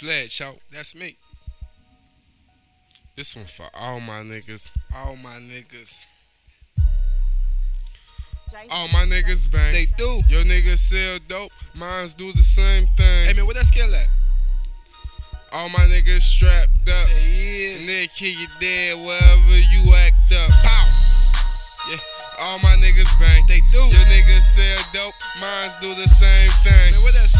Sled choke. That's me. This one for all my niggas. All my niggas. All my niggas bang. They do. Your niggas sell dope. Mines do the same thing. Hey man, where that skill at? All my niggas strapped up. They And they kill you dead wherever you act up. Pow. Yeah. All my niggas bang. They do. Your niggas sell dope. Mines do the same thing. Man, where that skill at?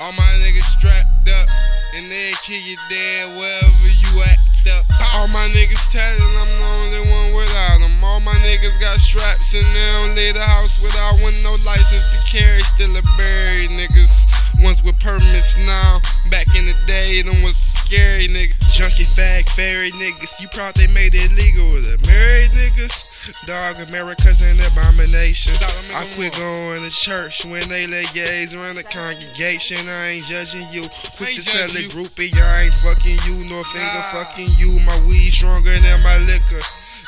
All my niggas strapped up, and they kill you dead wherever you act up. All my niggas tatted, I'm the only one without them. All my niggas got straps, and they don't leave the house without one no license to carry. Still a buried niggas. Ones with permits now. Back in the day, them was scary niggas. Junkie fag fairy niggas. You proud they made it legal with the married niggas? Dog, America's an abomination. I quit going to church when they let gays run the congregation. I ain't judging you. Quit Ain't to sell judging groupie. I ain't fucking you, nor finger fucking you. My weed stronger than my liquor.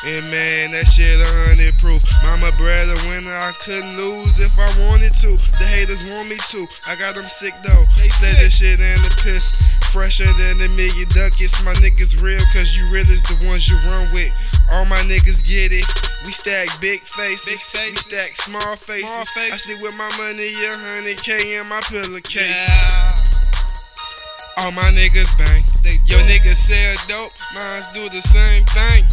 And man, that shit a hundred proof. Mama bred a winner, I couldn't lose if I wanted to. The haters want me to. I got them sick though. They sick. this shit in the piss. Fresher than a million ducats. My niggas real, cause you real is the ones you run with. All my niggas get it. We stack big faces. Big faces. We stack small faces. Small I faces. sleep with my money, a hundred K in my pillowcase. Yeah. All my niggas bang. They Your niggas sell dope. Mines do the same thing.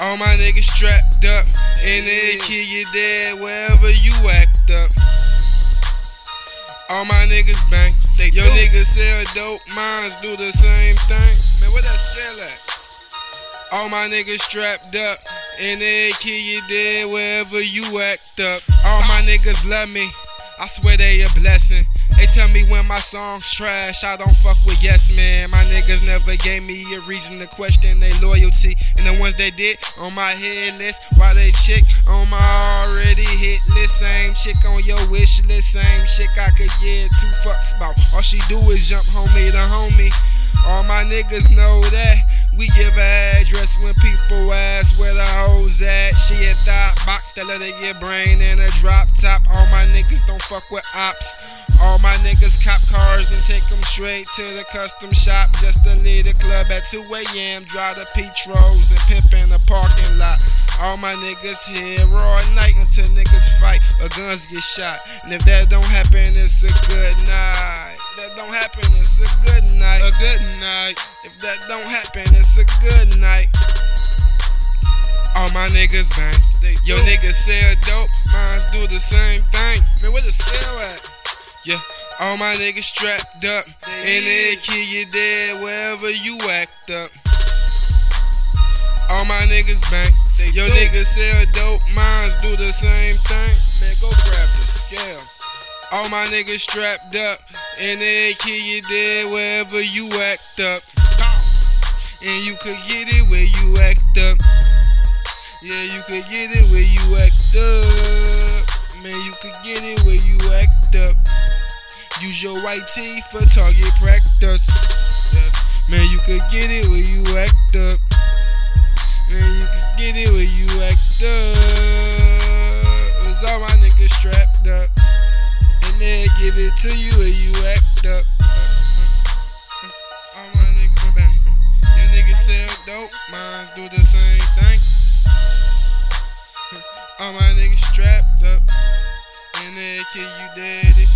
All my niggas strapped up, and they kill you dead wherever you act up. All my niggas bang, They your niggas sell dope, mines do the same thing. Man, where that skill at? All my niggas strapped up, and they kill you dead wherever you act up. All my niggas love me, I swear they a blessing. They tell me when my song's trash, I don't fuck with yes man. My niggas never gave me a reason to question their loyalty. And the ones they did on my hit list, while they chick on my already hit list. Same chick on your wish list, same chick I could get two fucks about. All she do is jump homie to homie. All my niggas know that. We give a address when people ask where the hoes at. She a thought box, tell her to get brain in a drop top. All fuck with ops. All my niggas cop cars and take them straight to the custom shop just to leave the club at 2 a.m. Drive the Petros and pimp in the parking lot. All my niggas here raw night until niggas fight or guns get shot. And if that don't happen, it's a good night. That don't happen, it's a good night. A good night. If that don't happen, it's a good night. All my niggas bang. Your niggas sell dope, mines do the same thing. Man, where the skill at? Yeah, all my niggas strapped up, and they kill you dead wherever you act up. All my niggas bang. Your niggas sell dope, mines do the same thing. Man, go grab the scale. All my niggas strapped up, and they kill you dead wherever you act up. And you could get it where you act up. Yeah, you could get it where you act up. Man, you could get it where you act up. Use your white tee for target practice. Yeah. Man, you could get it where you act up. Man, you could get it where you act up. It's all my niggas strapped up. And they give it to you where you act up. All my niggas bang. Your niggas sell dope, mines do the same thing. Strapped up. And they kill you dead